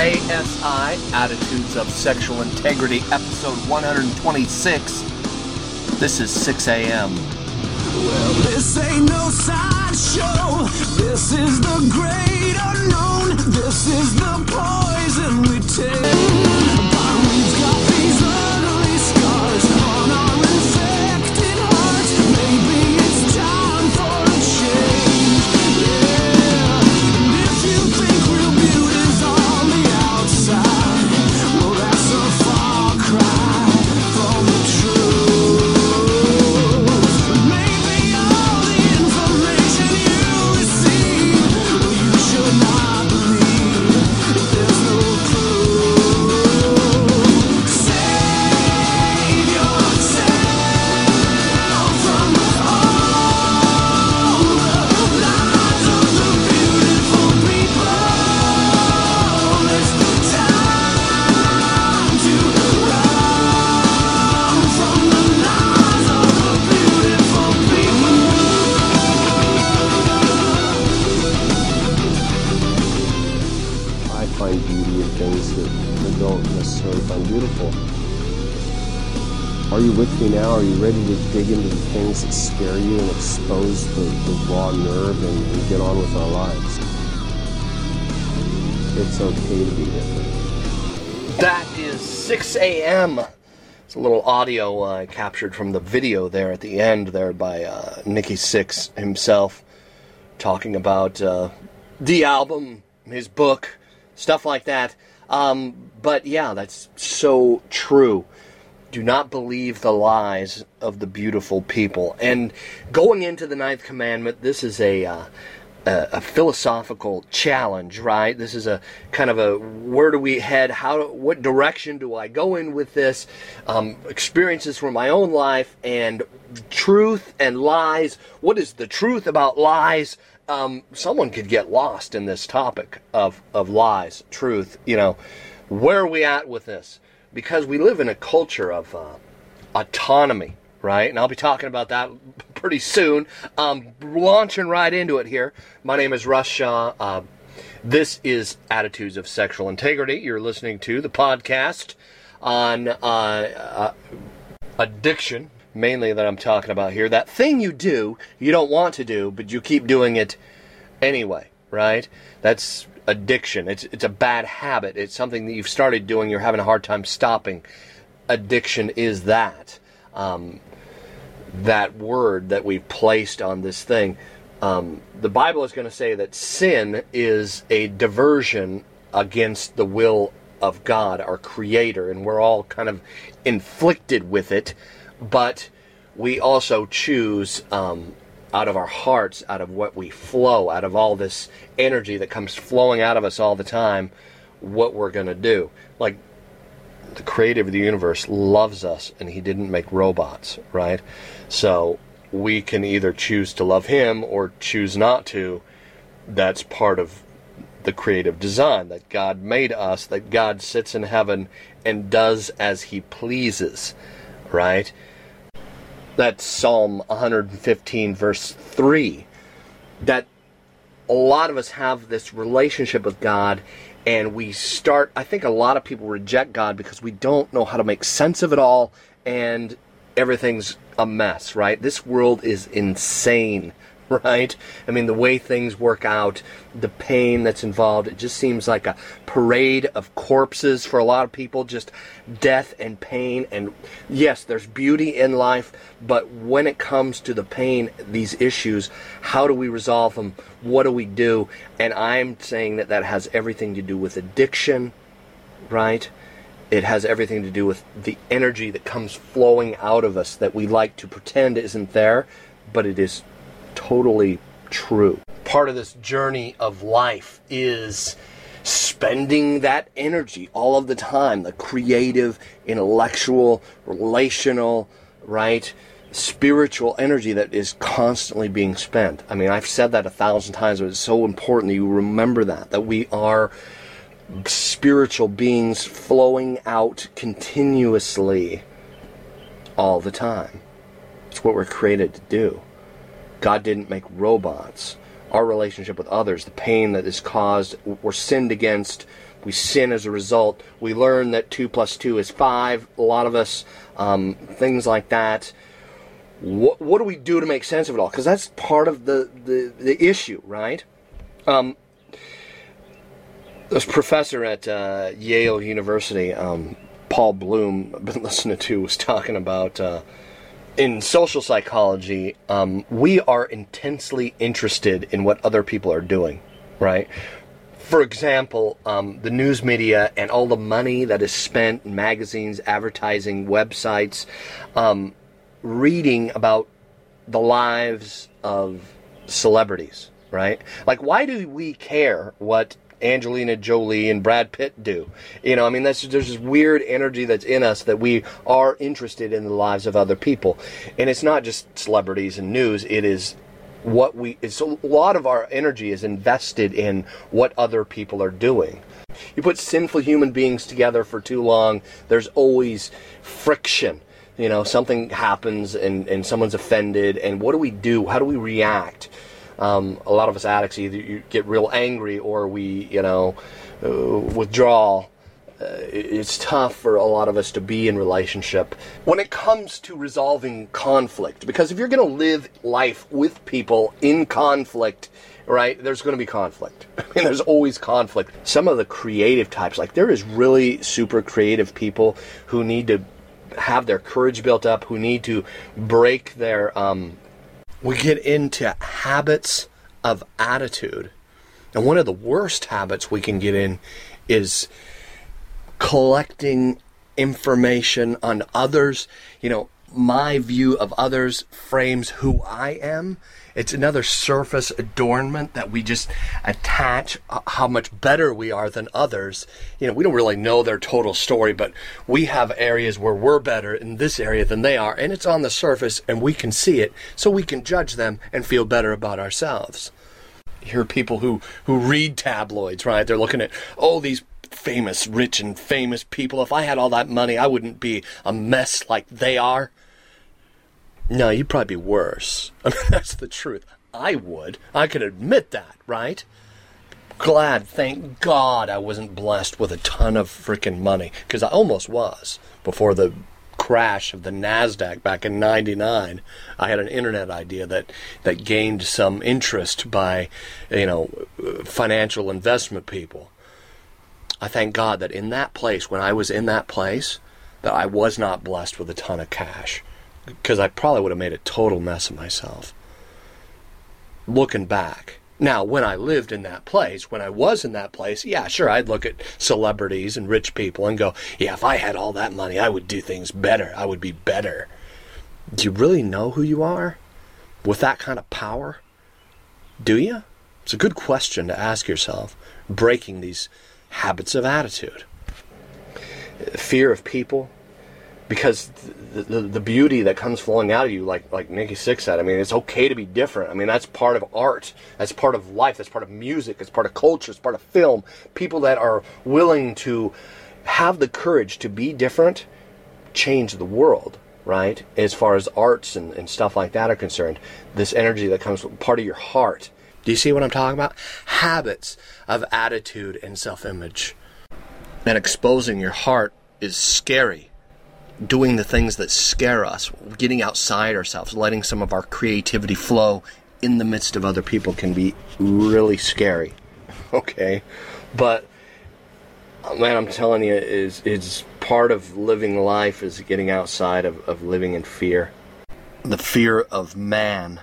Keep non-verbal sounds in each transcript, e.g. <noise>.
ASI, Attitudes of Sexual Integrity, episode 126. This is Sixx:A.M. Well, this ain't no sideshow. This is the great unknown. This is the poison we take. Dig into the things that scare you and expose the, the raw nerve and, and get on with our lives? It's okay to be different. That is Sixx:A.M. It's a little audio uh, captured from the video there at the end there by uh, Nikki Sixx himself talking about uh, the album, his book, stuff like that. Um, but yeah, that's so true. Do not believe the lies of the beautiful people. And going into the ninth commandment, this is a uh, a, a philosophical challenge, right? This is a kind of a where do we head? How? What direction do I go in with this? Um, experiences from my own life and truth and lies. What is the truth about lies? Um, someone could get lost in this topic of of lies, truth. You know, where are we at with this? Because we live in a culture of uh, autonomy, right? And I'll be talking about that <laughs> pretty soon. Um, launching right into it here. My name is Russ Shaw. Uh, this is Attitudes of Sexual Integrity. You're listening to the podcast on uh, uh, addiction, mainly that I'm talking about here. That thing you do, you don't want to do, but you keep doing it anyway, right? That's addiction. It's it's a bad habit. It's something that you've started doing. You're having a hard time stopping. Addiction is that. Um, that word that we've placed on this thing. Um, the Bible is going to say that sin is a diversion against the will of God, our Creator, and we're all kind of inflicted with it, but we also choose um, out of our hearts, out of what we flow, out of all this energy that comes flowing out of us all the time, what we're going to do. Like the creator of the universe loves us and he didn't make robots, right? So we can either choose to love him or choose not to. That's part of the creative design that God made us, that God sits in heaven and does as he pleases, right? That's Psalm 115, verse 3. That a lot of us have this relationship with God and we start I think a lot of people reject God because we don't know how to make sense of it all and everything's a mess, right? This world is insane, <laughs> right? I mean the way things work out, the pain that's involved, it just seems like a parade of corpses for a lot of people, just death and pain and yes, there's beauty in life, but when it comes to the pain, these issues, how do we resolve them? What do we do? And I'm saying that that has everything to do with addiction, right? It has everything to do with the energy that comes flowing out of us that we like to pretend isn't there, but it is totally true. Part of this journey of life is spending that energy all of the time the creative, intellectual, relational, right? Spiritual energy that is constantly being spent. I mean, I've said that a thousand times, but it's so important that you remember that, that we are spiritual beings flowing out continuously all the time. It's what we're created to do. God didn't make robots. Our relationship with others, the pain that is caused we're sinned against, We sin as a result. We learn that two plus two is five. A lot of us, um, things like that. What, what do we do to make sense of it all? Because that's part of the, the, the issue, right? Um, this professor at uh, Yale University, um, Paul Bloom, I've been <laughs> listening to, was talking about uh, in social psychology, um, we are intensely interested in what other people are doing, right? For example, um, the news media and all the money that is spent in magazines, advertising, websites, um, reading about the lives of celebrities, right? Like, why do we care what Angelina Jolie and Brad Pitt do? You know, I mean, that's, there's this weird energy that's in us that we are interested in the lives of other people. And it's not just celebrities and news, it is what we, it's a lot of our energy is invested in what other people are doing. You put sinful human beings together for too long, there's always friction you know something happens and, and someone's offended and what do we do how do we react um, a lot of us addicts either you get real angry or we you know uh, withdraw. Uh, it's tough for a lot of us to be in relationship when it comes to resolving conflict. Because if you're going to live life with people in conflict right there's going to be conflict. <laughs> I mean, there's always conflict. Some of the creative types like there is really super creative people who need to have their courage built up, who need to break their. Um, we get into habits of attitude. And one of the worst habits we can get in is collecting information on others. You know, my view of others frames who I am. It's another surface adornment that we just attach uh, how much better we are than others. You know, we don't really know their total story, but we have areas where we're better in this area than they are, and it's on the surface and we can see it, so we can judge them and feel better about ourselves. You hear people who, who read tabloids, right? They're looking at, oh, these famous, rich, and famous people. If I had all that money, I wouldn't be a mess like they are. No, you'd probably be worse. <laughs> I mean, that's the truth. I would. I can admit that, right? Glad, thank God I wasn't blessed with a ton of freaking money, because I almost was before the crash of the Nasdaq back in '99. I had an internet idea that that gained some interest by, you know, financial investment people. I thank God that in that place, when I was in that place, that I was not blessed with a ton of cash because I probably would have made a total mess of myself. Looking back. Now, when I lived in that place, when I was in that place, yeah, sure, I'd look at celebrities and rich people and go, yeah, if I had all that money, I would do things better. I would be better. Do you really know who you are with that kind of power? Do you? It's a good question to ask yourself, breaking these habits of attitude. Fear of people, because the, the, beauty that comes flowing out of you, like like Nikki Sixx said, I mean, it's okay to be different. I mean, that's part of art. That's part of life. That's part of music. It's part of culture. It's part of film. People that are willing to have the courage to be different change the world, right? As far as arts and, and stuff like that are concerned, this energy that comes from part of your heart. Do you see what I'm talking about? Habits of attitude and self image. And exposing your heart is scary doing the things that scare us, getting outside ourselves, letting some of our creativity flow in the midst of other people can be really scary. <laughs> Okay, but man, I'm telling you, is is part of living life is getting outside of, of living in fear, the fear of man.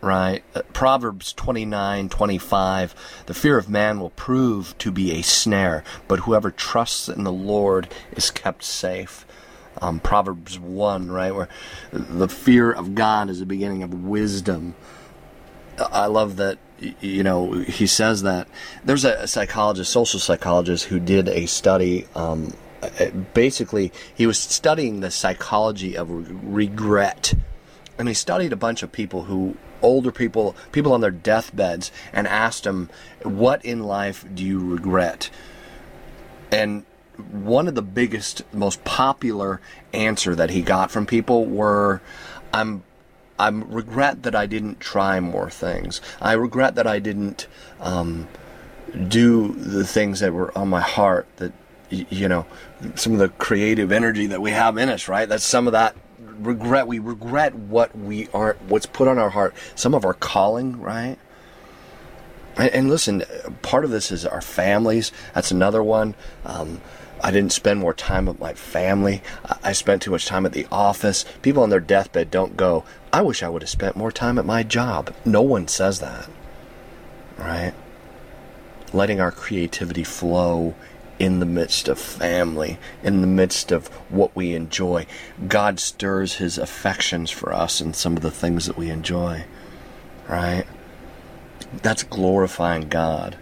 Right, uh, Proverbs 29 25. The fear of man will prove to be a snare, but whoever trusts in the Lord is kept safe um, Proverbs 1, right, where the fear of God is the beginning of wisdom. I love that, you know, he says that. There's a psychologist, social psychologist, who did a study. Um, basically, he was studying the psychology of regret. And he studied a bunch of people who, older people, people on their deathbeds, and asked them, What in life do you regret? And one of the biggest, most popular answer that he got from people were, "I'm, I regret that I didn't try more things. I regret that I didn't." Um, do the things that were on my heart that you know some of the creative energy that we have in us right? That's some of that regret. We regret what we aren't what's put on our heart. Some of our calling right? And, and listen part of this is our families. That's another one. Um, I didn't spend more time with my family. I- spent too much time at the office. People on their deathbed don't go, I wish I would have spent more time at my job. No one says that. Right? letting our creativity flow in the midst of family, in the midst of what we enjoy. God stirs his affections for us in some of the things that we enjoy, right? That's glorifying God.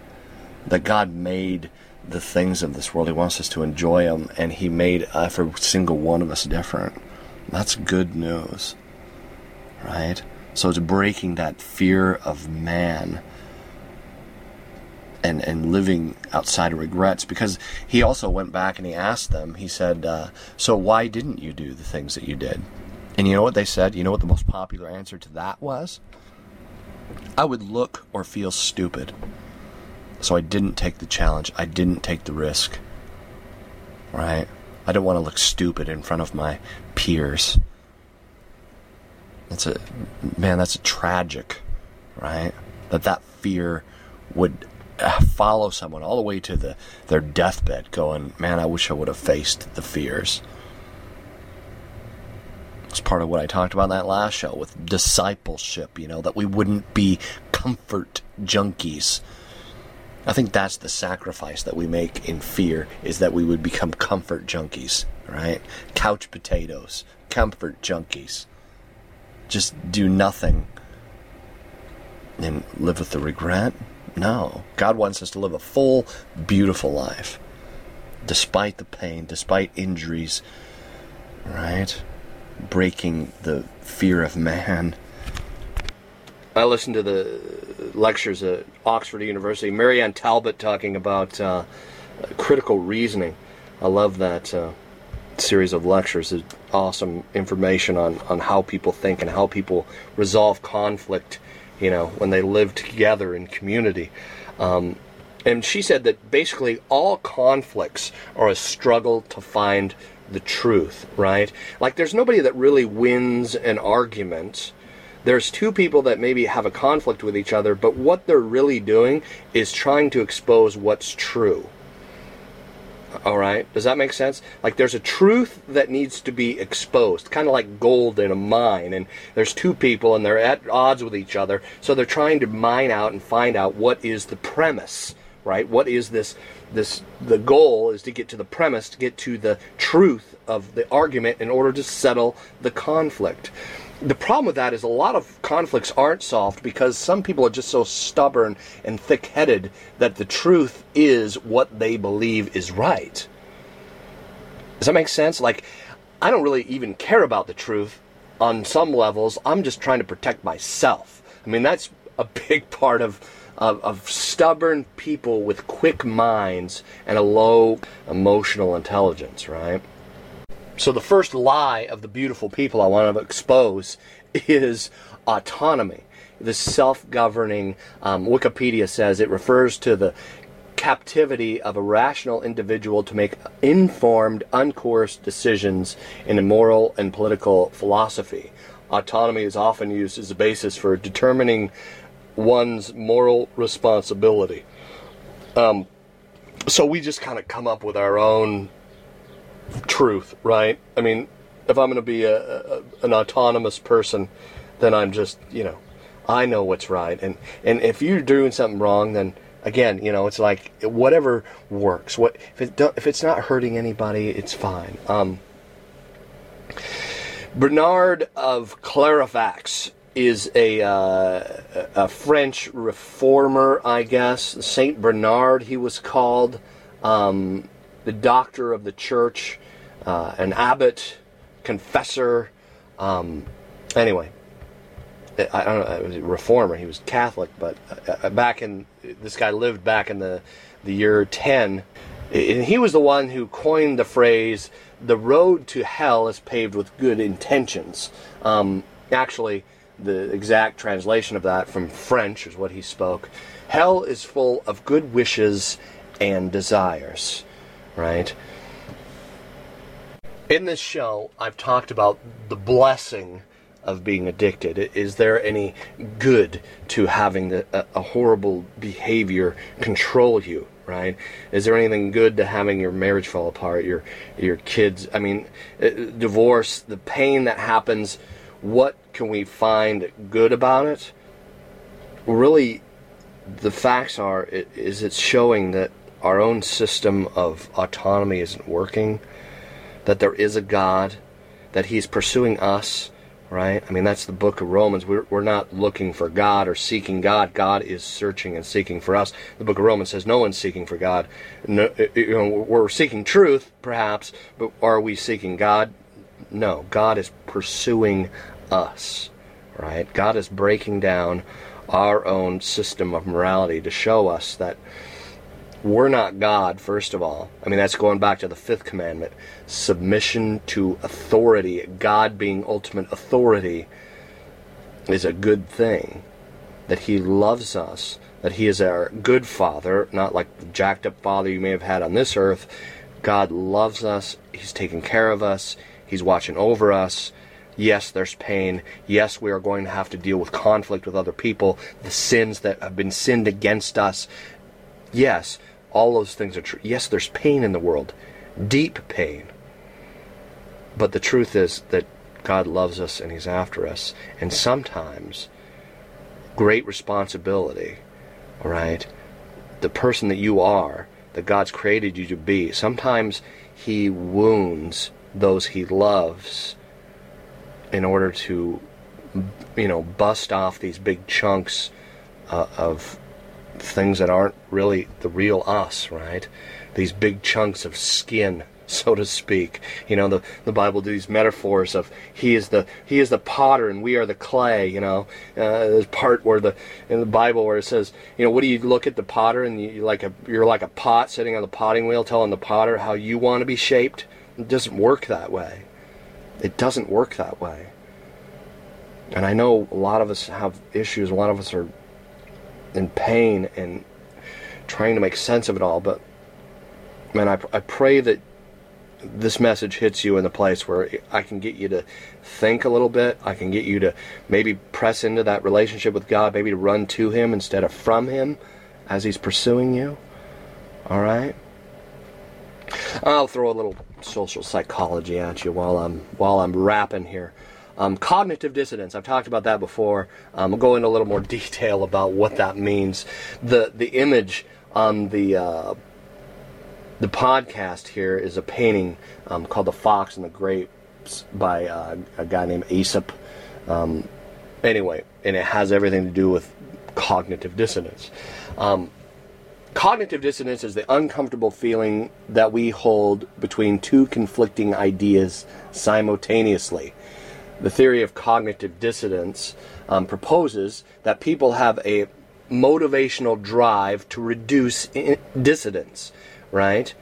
That God made the things of this world. He wants us to enjoy them, and He made every single one of us different. That's good news, right? So it's breaking that fear of man and and living outside of regrets because he also went back and he asked them he said uh, so why didn't you do the things that you did and you know what they said you know what the most popular answer to that was i would look or feel stupid so i didn't take the challenge. I didn't take the risk right? I don't want to look stupid in front of my peers. That's a man that's a tragic right? That that fear would follow someone all the way to the their deathbed going man i wish i would have faced the fears. It's part of what i talked about in that last show with discipleship you know that we wouldn't be comfort junkies i think that's the sacrifice that we make in fear is that we would become comfort junkies right couch potatoes comfort junkies just do nothing and live with the regret no. God wants us to live a full, beautiful life. Despite the pain, despite injuries, right? Breaking the fear of man. I listened to the lectures at Oxford University. Marianne Talbot talking about uh, critical reasoning. I love that uh, series of lectures. It's awesome information on, on how people think and how people resolve conflict you know, when they live together in community. Um, and she said that basically all conflicts are a struggle to find the truth, right? Like there's nobody that really wins an argument. There's two people that maybe have a conflict with each other, but what they're really doing is trying to expose what's true. All right, does that make sense? Like there's a truth that needs to be exposed, kind of like gold in a mine, and there's two people and they're at odds with each other, so they're trying to mine out and find out what is the premise, right? What is this this the goal is to get to the premise, to get to the truth of the argument in order to settle the conflict the problem with that is a lot of conflicts aren't solved because some people are just so stubborn and thick headed that the truth is what they believe is right. Does that make sense? Like, I don't really even care about the truth on some levels. I'm just trying to protect myself. I mean, that's a <laughs> big part of. Of, of stubborn people with quick minds and a low emotional intelligence, right? So the first lie of the beautiful people I want to expose is autonomy. The self-governing, um, Wikipedia says it refers to the captivity of a rational individual to make informed, uncoerced decisions in a moral and political philosophy. Autonomy is often used as a basis for determining one's moral responsibility. Um, so we just kind of come up with our own truth, right? I mean, if I'm going to be a, a, an autonomous person, then I'm just, you know, I know what's right. And and if you're doing something wrong, then again, you know, it's like whatever works. What if it do, if it's not hurting anybody, it's fine. Um, Bernard of Clairvaux is a, uh, a French reformer, I guess. Saint Bernard, he was called. Um, the doctor of the church, uh, an abbot, confessor. Um, anyway, I don't know, it was a reformer. He was Catholic, but uh, back in this guy lived back in the the year ten, and he was the one who coined the phrase "the road to hell is paved with good intentions." Um, actually, the exact translation of that from French is what he spoke. Hell is full of good wishes and desires, right? In this show, I've talked about the blessing of being addicted. Is there any good to having the, a, a horrible behavior control you? Right? Is there anything good to having your marriage fall apart, your your kids? I mean, uh, divorce, the pain that happens. What can we find good about it? Really, the facts are is it's showing that our own system of autonomy isn't working that there is a god that he's pursuing us right? I mean that's the book of romans. We're, we're not looking for god or seeking god. God is searching and seeking for us. The book of romans says no one's seeking for god. No, uh, uh, you know we're seeking truth perhaps but are we seeking god? No. God is pursuing us right? God is breaking down our own system of morality to show us that we're not God, first of all. I mean, that's going back to the fifth commandment submission to authority, God being ultimate authority, is a good thing. That He loves us, that He is our good Father, not like the jacked up Father you may have had on this earth. God loves us, He's taking care of us, He's watching over us. Yes, there's pain. Yes, we are going to have to deal with conflict with other people, the sins that have been sinned against us. Yes, all those things are true. Yes, there's pain in the world, deep pain. But the truth is that God loves us and He's after us. And sometimes, great responsibility, all right? The person that you are, that God's created you to be, sometimes He wounds those He loves in order to, you know, bust off these big chunks uh, of things that aren't really the real us, right? These big chunks of skin, <laughs> so to speak. You know, the the Bible do these metaphors of he is the he is the potter and we are the clay. You know, uh, there's part where the in the Bible where it says, you know, what do you look at the potter and you like a you're like a pot sitting on the potting wheel, telling the potter how you want to be shaped. It doesn't work that way. It doesn't work that way. And I know a lot of us have issues. A lot of us are in pain and trying to make sense of it all. But man, I, I pray that this message hits you in the place where I can get you to think a little bit. I can get you to maybe press into that relationship with God, maybe to run to Him instead of from Him as He's pursuing you. All right. I'll throw a little social psychology at you while I'm while I'm rapping here. Um, cognitive dissonance. I've talked about that before. Um, I'll go into a little more <laughs> detail about what that means. The the image on the uh, the podcast here is a painting um, called "The Fox and the Grapes" by uh, a guy named Aesop. Um, anyway, and it has everything to do with cognitive dissonance. Um, Cognitive dissonance is the uncomfortable feeling that we hold between two conflicting ideas simultaneously. The theory of cognitive dissonance um, proposes that people have a motivational drive to reduce i- dissidence, right?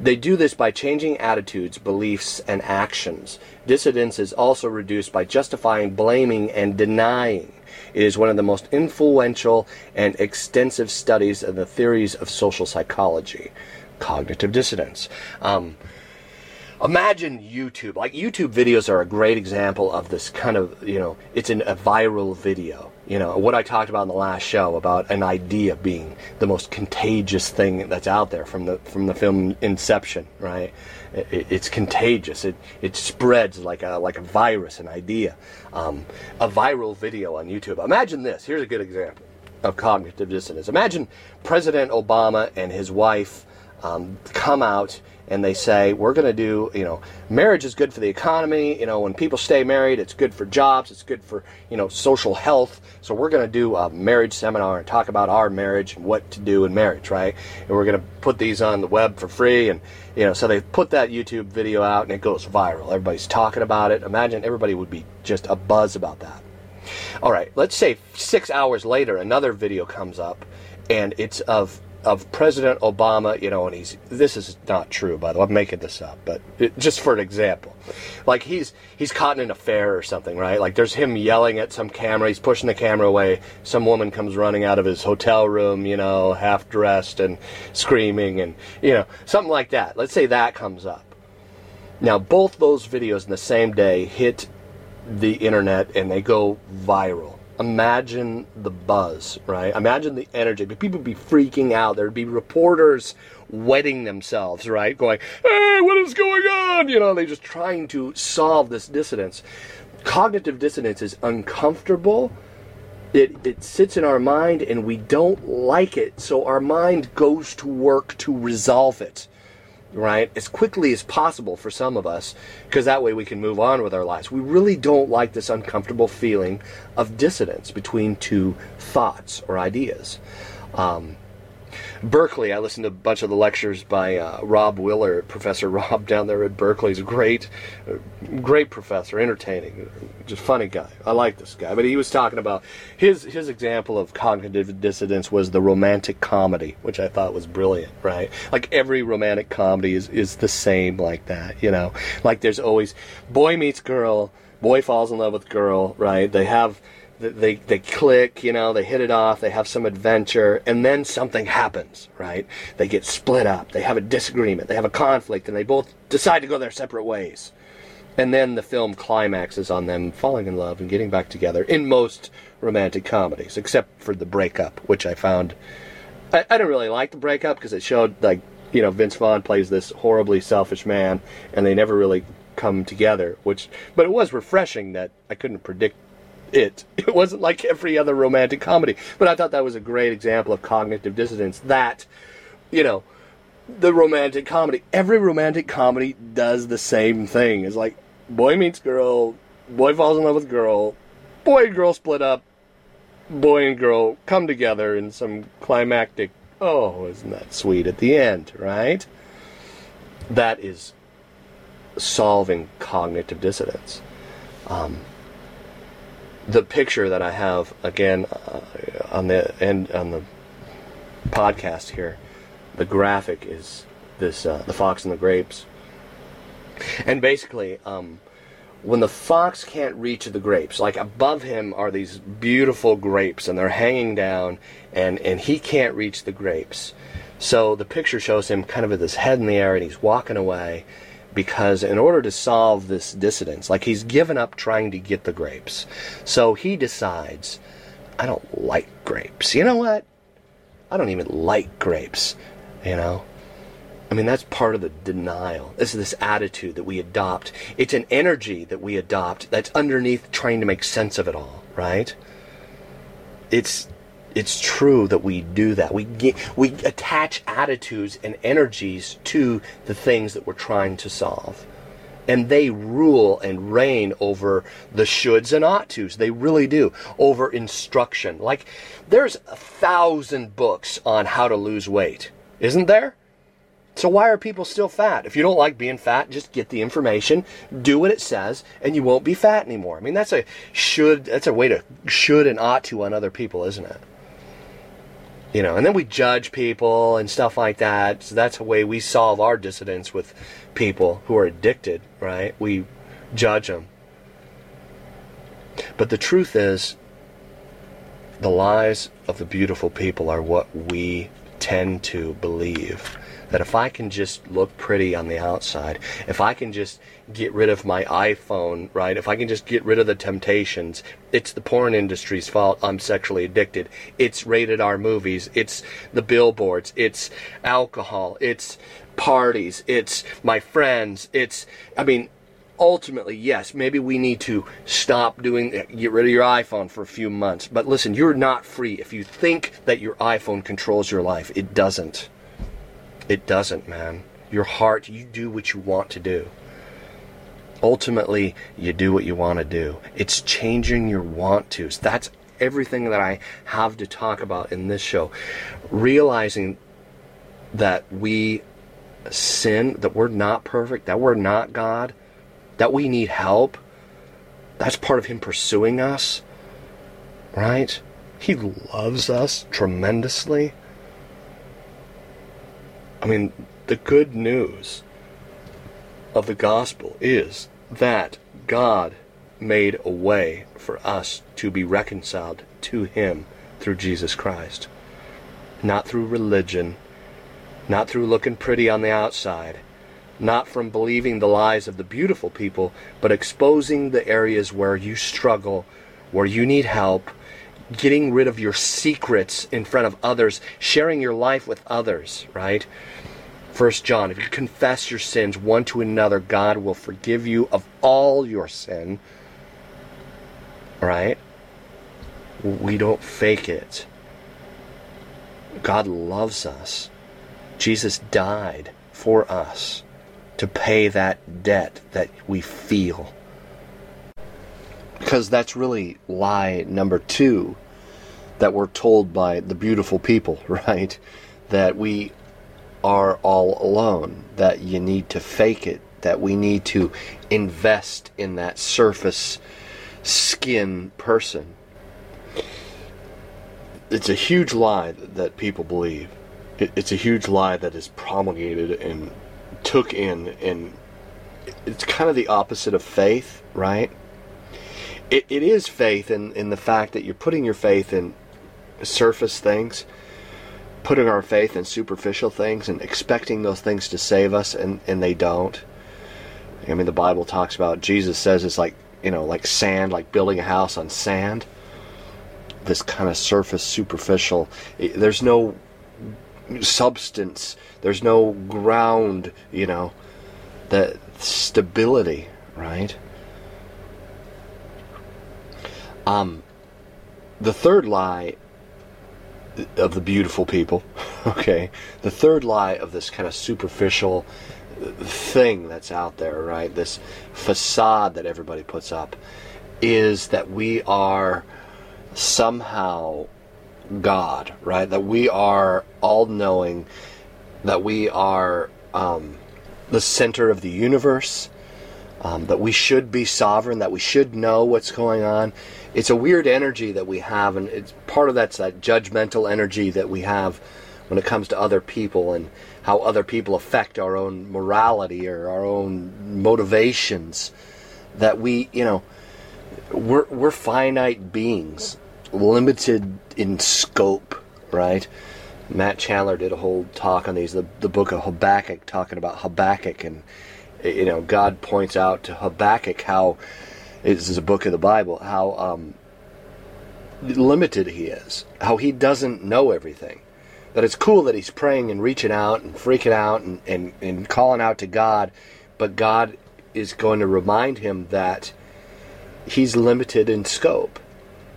They do this by changing attitudes, beliefs, and actions. Dissidence is also reduced by justifying, blaming, and denying. It is one of the most influential and extensive studies of the theories of social psychology, cognitive dissonance. Um, imagine YouTube. Like YouTube videos are a great example of this kind of, you know, it's an, a viral video. You know, what I talked about in the last show about an idea being the most contagious thing that's out there from the from the film Inception, right? It, it- it's contagious. It it spreads like a like a virus, an idea. Um, a viral video on YouTube. Imagine this. Here's a good example of cognitive dissonance. Imagine President Obama and his wife um, come out and they say, we're going to do, you know, marriage is good for the economy. You know, when people stay married, it's good for jobs, it's good for, you know, social health. So we're going to do a marriage seminar and talk about our marriage and what to do in marriage, right? And we're going to put these on the web for free. And, you know, so they put that YouTube video out and it goes viral. Everybody's talking about it. Imagine everybody would be just a buzz about that. All right, let's say six hours later, another video comes up, and it's of of President Obama, you know, and he's this is not true by the way. I'm making this up, but it, just for an example, like he's he's caught in an affair or something, right? Like there's him yelling at some camera, he's pushing the camera away. Some woman comes running out of his hotel room, you know, half dressed and screaming, and you know, something like that. Let's say that comes up. Now, both those videos in the same day hit the internet and they go viral. Imagine the buzz, right? Imagine the energy. People would be freaking out. There'd be reporters wetting themselves, right? Going, hey, what is going on? You know, they're just trying to solve this dissonance. Cognitive dissonance is uncomfortable. It, it sits in our mind and we don't like it, so our mind goes to work to resolve it right, as quickly as possible for some of us, because that way we can move on with our lives. We really don't like this uncomfortable feeling of dissonance between two thoughts or ideas. Um, Berkeley, I listened to a bunch of the lectures by uh, Rob Willer, Professor <laughs> Rob down there at Berkeley. He's a great, uh, great professor, entertaining, just funny guy. I like this guy. But he was talking about his his example of cognitive dissonance was the romantic comedy, which I thought was brilliant. Right, like every romantic comedy is is the same like that. You know, like there's always boy meets girl, boy falls in love with girl. Right, they have they they click, you know, they hit it off, they have some adventure, and then something happens, right? They get split up, they have a disagreement, they have a conflict, and they both decide to go their separate ways. And then the film climaxes on them falling in love and getting back together in most romantic comedies, except for the breakup, which I found I, I didn't really like the breakup because it showed like you know Vince Vaughn plays this horribly selfish man, and they never really come together. Which, but it was refreshing that I couldn't predict it. <laughs> It wasn't like every other romantic comedy. But I thought that was a great example of cognitive dissonance. That, you know, the romantic comedy, every romantic comedy does the same thing. It's like boy meets girl, boy falls in love with girl, boy and girl split up, boy and girl come together in some climactic, oh, isn't that sweet at the end, right? That is solving cognitive dissonance. Um, the picture that I have again uh, on the end on the podcast here, the graphic is this uh, the fox and the grapes, and basically, um, when the fox can't reach the grapes, like above him are these beautiful grapes, and they're hanging down, and and he can't reach the grapes. So the picture shows him kind of with his head in the air, and he's walking away because in order to solve this dissidence, like he's given up trying to get the grapes. So he decides, I don't like grapes. You know what? I don't even like grapes. You know? I mean, that's part of the denial. This is this attitude that we adopt. It's an energy that we adopt that's underneath trying to make sense of it all, right? It's it's true that we do that. We get, we attach attitudes and energies to the things that we're trying to solve. And they rule and reign over the shoulds and ought tos. They really do. Over instruction. Like, there's a thousand books on how to lose weight, isn't there? So why are people still fat? If you don't like being fat, just get the information, do what it says, and you won't be fat anymore. I mean, that's a should, that's a way to should and ought to on other people, isn't it? You know, and then we judge people and stuff like that. So that's a way we solve our dissonance with people who are addicted, right? We judge them. But the truth is, the lies of the beautiful people are what we tend to believe that if I can just look pretty on the outside, if I can just get rid of my iPhone, right? If I can just get rid of the temptations, it's the porn industry's fault I'm sexually addicted. It's rated R movies, it's the billboards, it's alcohol, it's parties, it's my friends, it's, I mean, ultimately, yes, maybe we need to stop doing, get rid of your iPhone for a few months. But listen, you're not free if you think that your iPhone controls your life. It doesn't. It doesn't, man. Your heart, you do what you want to do. Ultimately, you do what you want to do. It's changing your want tos. That's everything that I have to talk about in this show. Realizing that we sin, that we're not perfect, that we're not God, that we need help. That's part of Him pursuing us, right? He loves us tremendously. I mean, the good news of the gospel is that God made a way for us to be reconciled to Him through Jesus Christ. Not through religion, not through looking pretty on the outside, not from believing the lies of the beautiful people, but exposing the areas where you struggle, where you need help, getting rid of your secrets in front of others, sharing your life with others, right? First John, if you confess your sins one to another, God will forgive you of all your sin. Right? We don't fake it. God loves us. Jesus died for us to pay that debt that we feel. Because that's really lie number two that we're told by the beautiful people, <laughs> right? That we are all alone, that you need to fake it, that we need to invest in that surface skin person. It's a huge lie that people believe. It's a huge lie that is promulgated and took in, and it's kind of the opposite of faith, right? It, it is faith in, in the fact that you're putting your faith in surface things, putting our faith in superficial things and expecting those things to save us, and, and they don't. I mean, the Bible talks about, Jesus says it's like, you know, like sand, like building a house on sand. This kind of surface, superficial. There's no substance. There's no ground, you know, that stability, right? Um, the third lie of the beautiful people, <laughs> okay, the third lie of this kind of superficial thing that's out there, right? This facade that everybody puts up is that we are somehow God, right? That we are all knowing, that we are um, the center of the universe, um, that we should be sovereign, that we should know what's going on. It's a weird energy that we have, and it's part of that's that judgmental energy that we have when it comes to other people and how other people affect our own morality or our own motivations. That we, you know, we're we're finite beings, limited in scope, right? Matt Chandler did a whole talk on these, the, the book of Habakkuk, talking about Habakkuk, and you know, God points out to Habakkuk how this is a book of the Bible, how um, limited he is, how he doesn't know everything. That it's cool that he's praying and reaching out and freaking out and, and, and calling out to God, but God is going to remind him that he's limited in scope.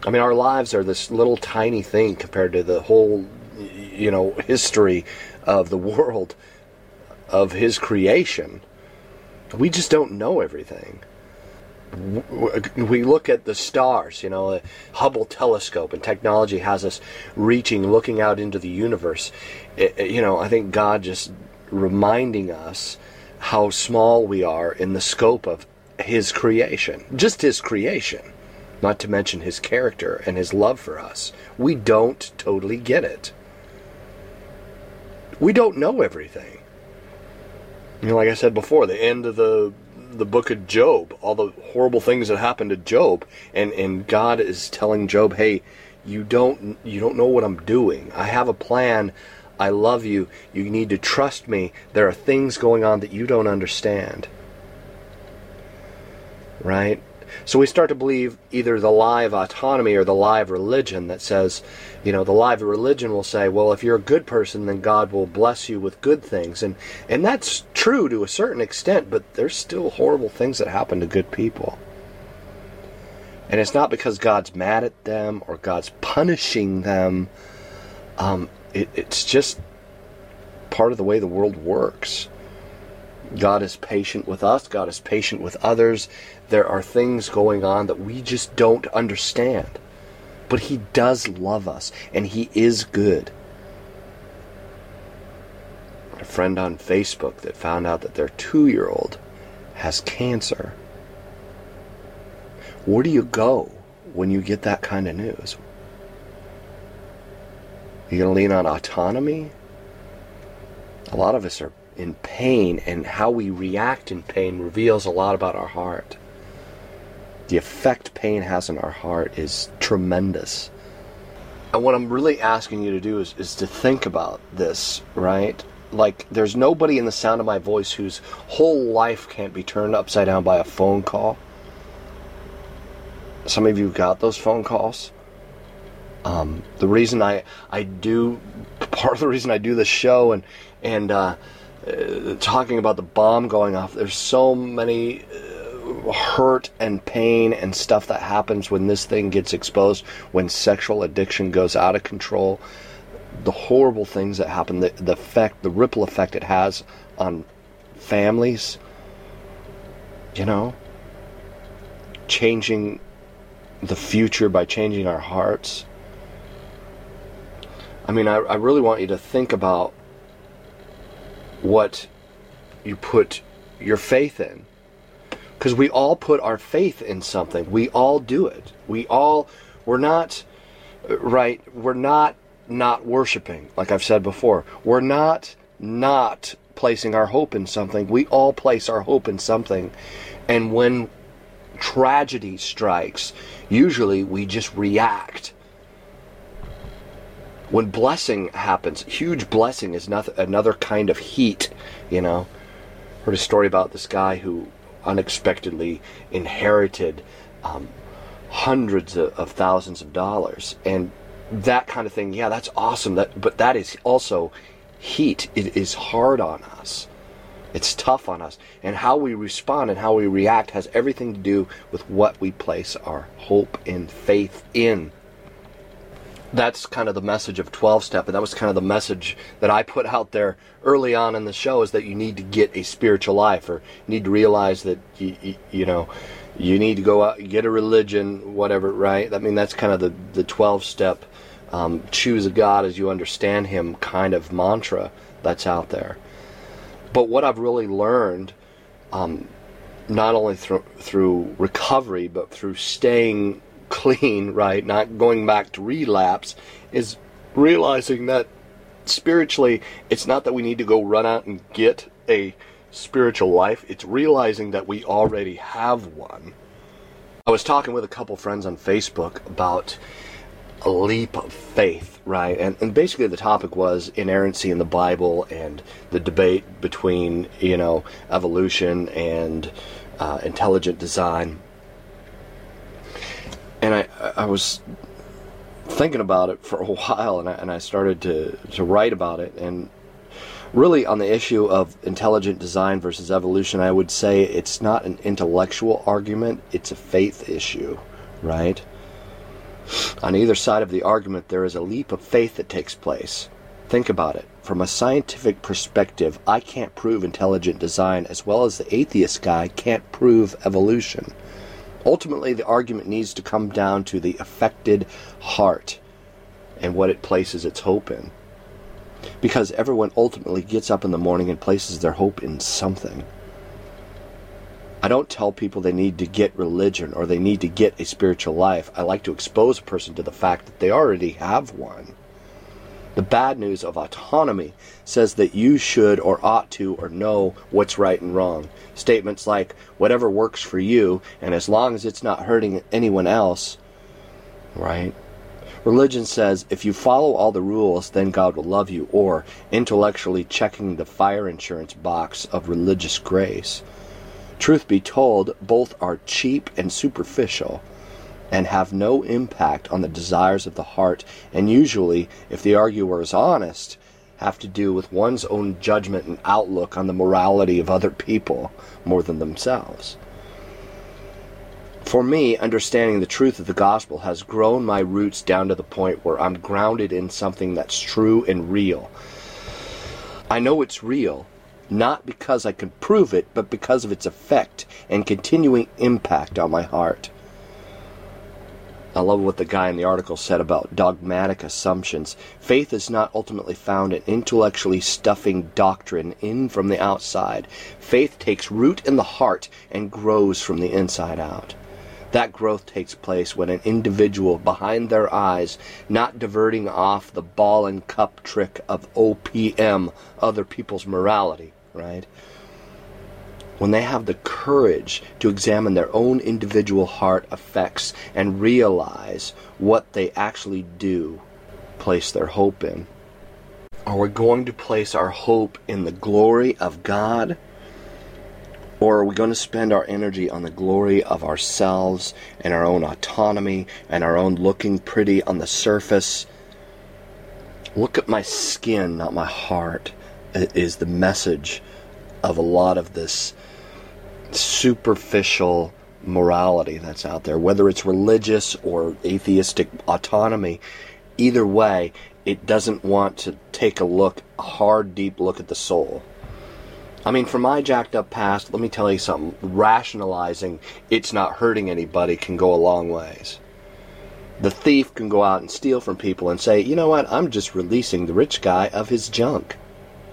I mean, our lives are this little tiny thing compared to the whole, you know, history of the world, of his creation. We just don't know everything. We look at the stars, you know, the Hubble telescope, and technology has us reaching, looking out into the universe. It, you know, I think God just reminding us how small we are in the scope of His creation, just His creation, not to mention His character and His love for us. We don't totally get it. We don't know everything. You know, like I said before, the end of the the book of Job, all the horrible things that happened to Job, and and God is telling Job, "Hey, you don't you don't know what I'm doing. I have a plan. I love you. You need to trust me. There are things going on that you don't understand." Right? So we start to believe either the lie of autonomy or the lie of religion that says, you know, the lie of religion will say, well, if you're a good person, then God will bless you with good things. And, and that's true to a certain extent, but there's still horrible things that happen to good people. And it's not because God's mad at them or God's punishing them. Um, it, it's just part of the way the world works. God is patient with us, God is patient with others. There are things going on that we just don't understand. But He does love us, and He is good. A friend on Facebook that found out that their two year old has cancer. Where do you go when you get that kind of news? You're going to lean on autonomy? A lot of us are in pain, and how we react in pain reveals a lot about our heart. The effect pain has on our heart is tremendous. And what I'm really asking you to do is, is to think about this, right? Like, there's nobody in the sound of my voice whose whole life can't be turned upside down by a phone call. Some of you got those phone calls. Um, the reason I I do <laughs> part of the reason I do this show and and uh, uh, talking about the bomb going off. There's so many uh, hurt and pain and stuff that happens when this thing gets exposed. When sexual addiction goes out of control, the horrible things that happen, the, the effect, the ripple effect it has on families. You know, changing the future by changing our hearts. I mean, I, I really want you to think about what you put your faith in. Because we all put our faith in something. We all do it. We all, we're not, right, we're not not worshiping, like I've said before. We're not not placing our hope in something. We all place our hope in something. And when tragedy strikes, usually we just react. When blessing happens, huge blessing is nothing, another kind of heat, you know. Heard a story about this guy who unexpectedly inherited um, hundreds of, of thousands of dollars, and that kind of thing. Yeah, that's awesome. That, but that is also heat. It is hard on us. It's tough on us. And how we respond and how we react has everything to do with what we place our hope and faith in. That's kind of the message of 12 step, and that was kind of the message that I put out there early on in the show is that you need to get a spiritual life, or you need to realize that you, you, you know you need to go out get a religion, whatever, right? I mean that's kind of the the 12 step um, choose a God as you understand Him kind of mantra that's out there. But what I've really learned, um, not only through through recovery, but through staying clean, right, not going back to relapse, is realizing that spiritually, it's not that we need to go run out and get a spiritual life. It's realizing that we already have one. I was talking with a couple friends on Facebook about a leap of faith, right? And, and basically the topic was inerrancy in the Bible and the debate between, you know, evolution and uh, intelligent design. And I, I was thinking about it for a <laughs> while and I, and I started to, to write about it. And really, on the issue of intelligent design versus evolution, I would say it's not an intellectual argument, it's a faith issue, right? On either side of the argument, there is a leap of faith that takes place. Think about it. From a scientific perspective, I can't prove intelligent design as well as the atheist guy can't prove evolution. Ultimately, the argument needs to come down to the affected heart and what it places its hope in. Because everyone ultimately gets up in the morning and places their hope in something. I don't tell people they need to get religion or they need to get a spiritual life. I like to expose a person to the fact that they already have one. The bad news of autonomy says that you should or ought to or know what's right and wrong. Statements like, whatever works for you, and as long as it's not hurting anyone else, right? Religion says if you follow all the rules, then God will love you, or intellectually checking the fire insurance box of religious grace. Truth be told, both are cheap and superficial and have no impact on the desires of the heart, and usually, if the arguer is honest, have to do with one's own judgment and outlook on the morality of other people more than themselves. For me, understanding the truth of the gospel has grown my roots down to the point where I'm grounded in something that's true and real. I know it's real not because I can prove it, but because of its effect and continuing impact on my heart. I love what the guy in the article said about dogmatic assumptions. Faith is not ultimately found in intellectually stuffing doctrine in from the outside. Faith takes root in the heart and grows from the inside out. That growth takes place when an individual behind their eyes, not diverting off the ball and cup trick of OPM, other people's morality, right? When they have the courage to examine their own individual heart effects and realize what they actually do place their hope in. Are we going to place our hope in the glory of God? Or are we going to spend our energy on the glory of ourselves and our own autonomy and our own looking pretty on the surface? Look at my skin, not my heart, is the message of a lot of this superficial morality that's out there, whether it's religious or atheistic autonomy. Either way, it doesn't want to take a look, a hard, deep look at the soul. I mean, for my jacked up past, let me tell you something. Rationalizing it's not hurting anybody can go a long ways. The thief can go out and steal from people and say, you know what, I'm just releasing the rich guy of his junk.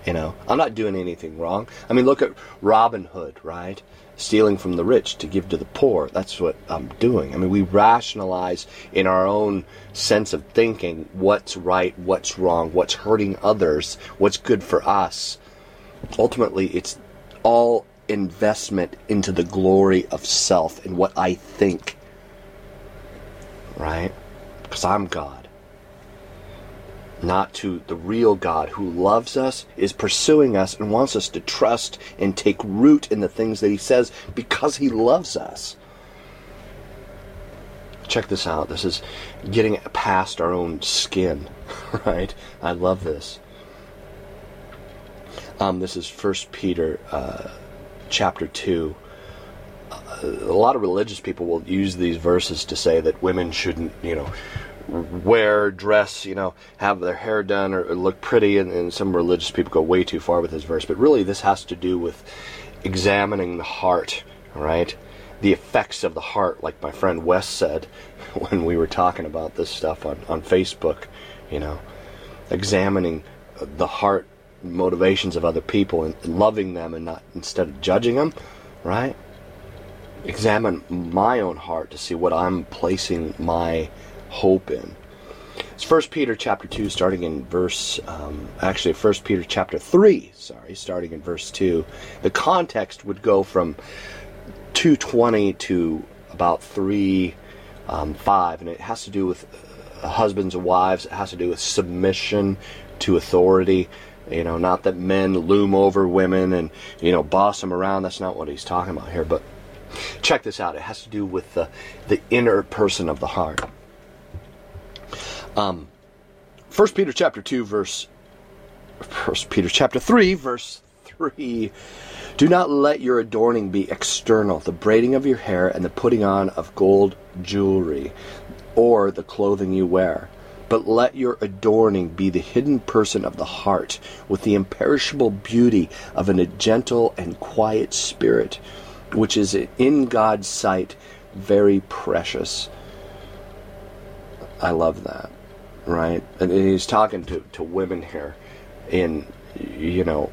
You know, I'm not doing anything wrong. I mean, look at Robin Hood, right? Stealing from the rich to give to the poor. That's what I'm doing. I mean, we rationalize in our own sense of thinking what's right, what's wrong, what's hurting others, what's good for us ultimately it's all investment into the glory of self and what I think. Right? Because I'm God. Not to the real God who loves us, is pursuing us, and wants us to trust and take root in the things that He says because He loves us. Check this out. This is getting past our own skin, <laughs> right? I love this. Um, this is First Peter uh, chapter two. Uh, a lot of religious people will use these verses to say that women shouldn't, you know, wear, dress, you know, have their hair done or, or look pretty, and, and some religious people go way too far with this verse. But really, this has to do with examining the heart, right? The effects of the heart, like my friend Wes said <laughs> when we were talking about this stuff on, on Facebook, you know, examining the heart motivations of other people and loving them and not instead of judging them, right? Examine my own heart to see what I'm placing my hope in. It's First Peter chapter two, starting in verse. Um, actually, First Peter chapter three. Sorry, starting in verse two. The context would go from two twenty to about three um, five, and it has to do with uh, husbands and wives. It has to do with submission to authority. You know, not that men loom over women and, you know, boss them around. That's not what he's talking about here. But check this out. It has to do with the, the inner person of the heart. Um, 1 Peter chapter 2, verse 1 Peter chapter 3, verse 3. Do not let your adorning be external, the braiding of your hair and the putting on of gold jewelry, or the clothing you wear but let your adorning be the hidden person of the heart, with the imperishable beauty of a gentle and quiet spirit, which is in God's sight very precious. I love that, right? And he's talking to, to women here in, you know,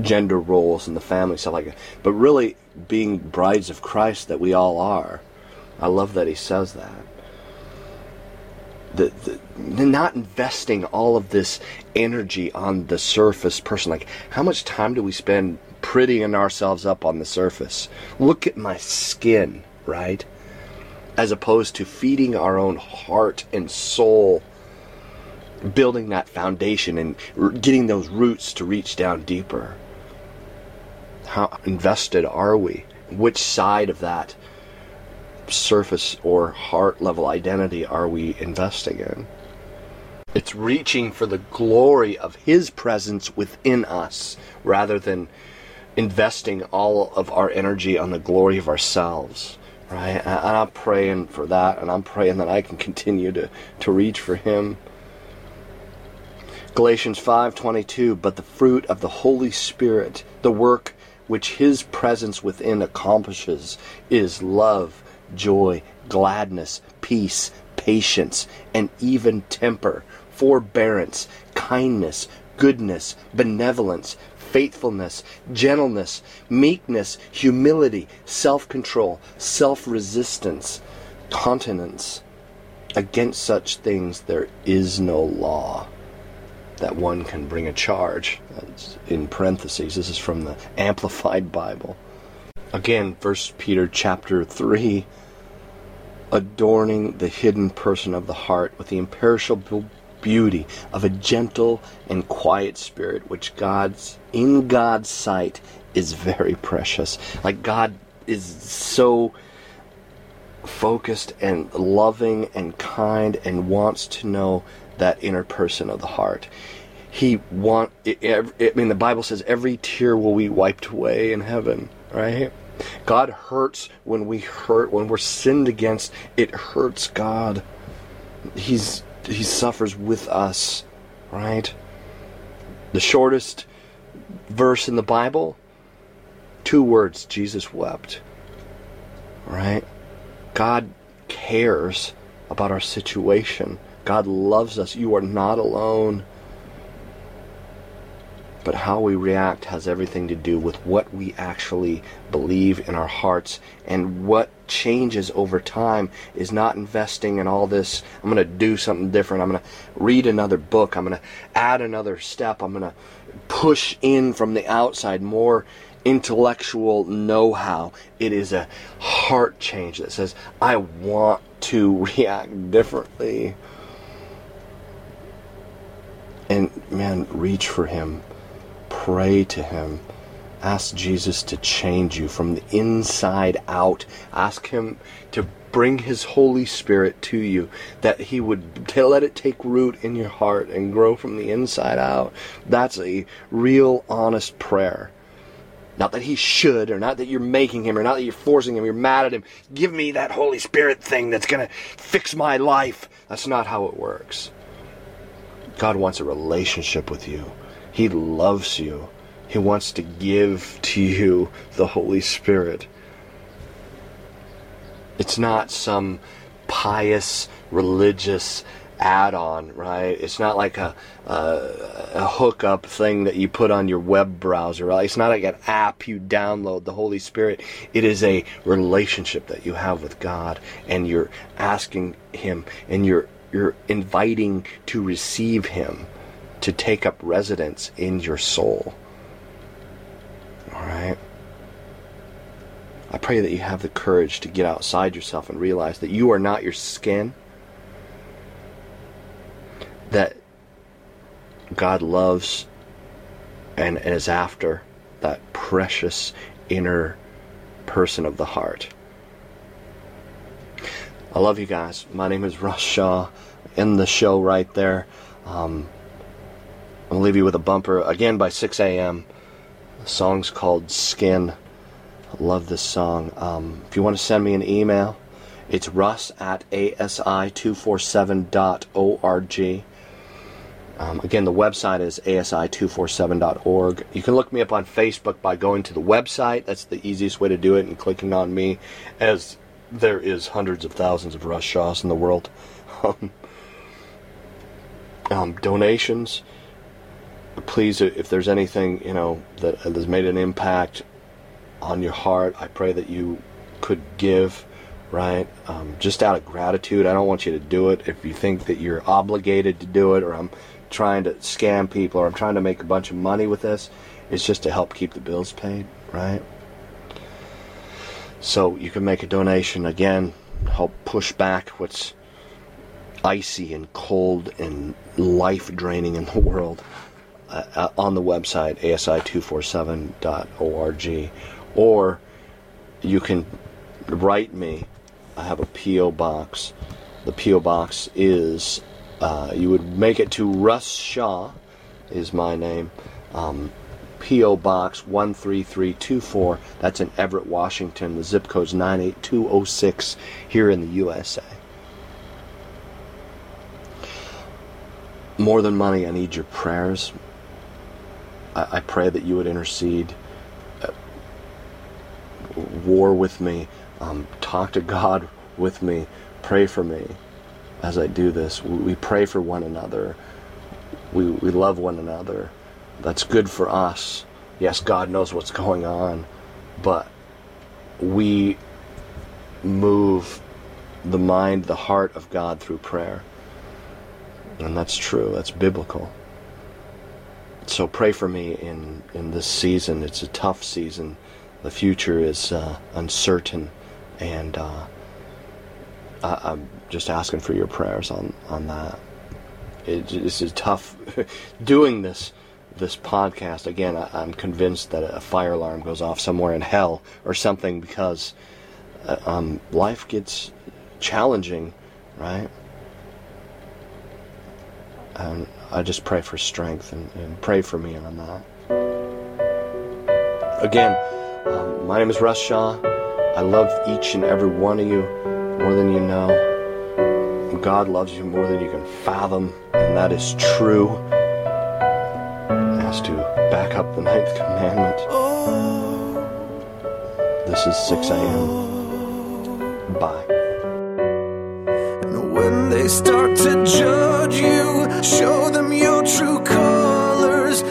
gender roles and the family, stuff like that. But really, being brides of Christ that we all are. I love that he says that the, the not investing all of this energy on the surface person like how much time do we spend prettying ourselves up on the surface look at my skin right as opposed to feeding our own heart and soul building that foundation and getting those roots to reach down deeper how invested are we which side of that surface or heart level identity are we investing in? It's reaching for the glory of His presence within us rather than investing all of our energy on the glory of ourselves. Right? And I'm praying for that, and I'm praying that I can continue to, to reach for Him. Galatians 5:22 but the fruit of the Holy Spirit the work which his presence within accomplishes is love joy, gladness, peace, patience, and even temper, forbearance, kindness, goodness, benevolence, faithfulness, gentleness, meekness, humility, self control, self resistance, continence. Against such things there is no law that one can bring a charge. That's in parentheses. This is from the Amplified Bible. Again, First Peter chapter 3 adorning the hidden person of the heart with the imperishable beauty of a gentle and quiet spirit which God's in God's sight is very precious. Like God is so focused and loving and kind and wants to know that inner person of the heart. He want I mean the Bible says every tear will be wiped away in heaven, right? God hurts when we hurt, when we're sinned against. It hurts God. He's he suffers with us, right? The shortest verse in the Bible, two words, Jesus wept. Right? God cares about our situation. God loves us. You are not alone. But how we react has everything to do with what we actually believe in our hearts. And what changes over time is not investing in all this. I'm going to do something different. I'm going to read another book. I'm going to add another step. I'm going to push in from the outside more intellectual know how. It is a heart change that says, I want to <laughs> react differently. And man, reach for Him pray to Him. Ask Jesus to change you from the inside out. Ask Him to bring His Holy Spirit to you, that He would to let it take root in your heart and grow from the inside out. That's a real, honest prayer. Not that he should, or not that you're making him, or not that you're forcing him, you're mad at him. Give me that Holy Spirit thing that's going to fix my life. That's not how it works. God wants a relationship with you. He loves you. He wants to give to you the Holy Spirit. It's not some pious religious add-on, right? It's not like a, a, a hookup thing that you put on your web browser. Right? It's not like an app you download. The Holy Spirit. It is a relationship that you have with God, and you're asking Him, and you're you're inviting to receive Him, to take up residence in your soul. All right. I pray that you have the courage to get outside yourself and realize that you are not your skin that God loves and, is after that precious inner person of the heart. I love you guys. My name is Russ Shaw. In the show right there. Um, to leave you with a bumper again by Sixx:A.M. The song's called Skin. I love this song. Um, if you want to send me an email, it's russ at asi247.org. Um, again, the website is asi247.org. You can look me up on Facebook by going to the website. That's the easiest way to do it and clicking on me, as there is hundreds of thousands of Russ Shaws in the world. <laughs> Um, um, donations, please, if there's anything you know that has made an impact on your heart, I pray that you could give right? Um, just out of gratitude. I don't want you to do it if you think that you're obligated to do it or I'm trying to scam people or I'm trying to make a bunch of money with this. It's just to help keep the bills paid, right? So you can make a donation again, help push back what's icy and cold and life draining in the <laughs> world uh, on the website asi247.org or you can write me I have a P.O. box. The P.O. box is, uh, you would make it to Russ Shaw, is my name. Um, P.O. Box 13324. That's in Everett, Washington. The zip code's 98206 here in the USA. More than money, I need your prayers. I, I pray that you would intercede, uh, war with me um, talk to God with me, pray for me as I do this. We pray for one another. We, we love one another. That's good for us. Yes, God knows what's going on, but we move the mind, the heart of God through prayer. And that's true, that's biblical. So pray for me in, in this season. It's a tough season. The future is uh, uncertain, and uh, I, I'm just asking for your prayers on, on that. It, this is tough <laughs> doing this this podcast again I, i'm convinced that a fire alarm goes off somewhere in hell or something because uh, um, life gets challenging right and i just pray for strength and, and pray for me on that again um, my name is russ shaw i love each and every one of you more than you know god loves you more than you can fathom and that is true has to back up the ninth commandment. This is Sixx:A.M. Bye. When they start to judge you, show them your true colors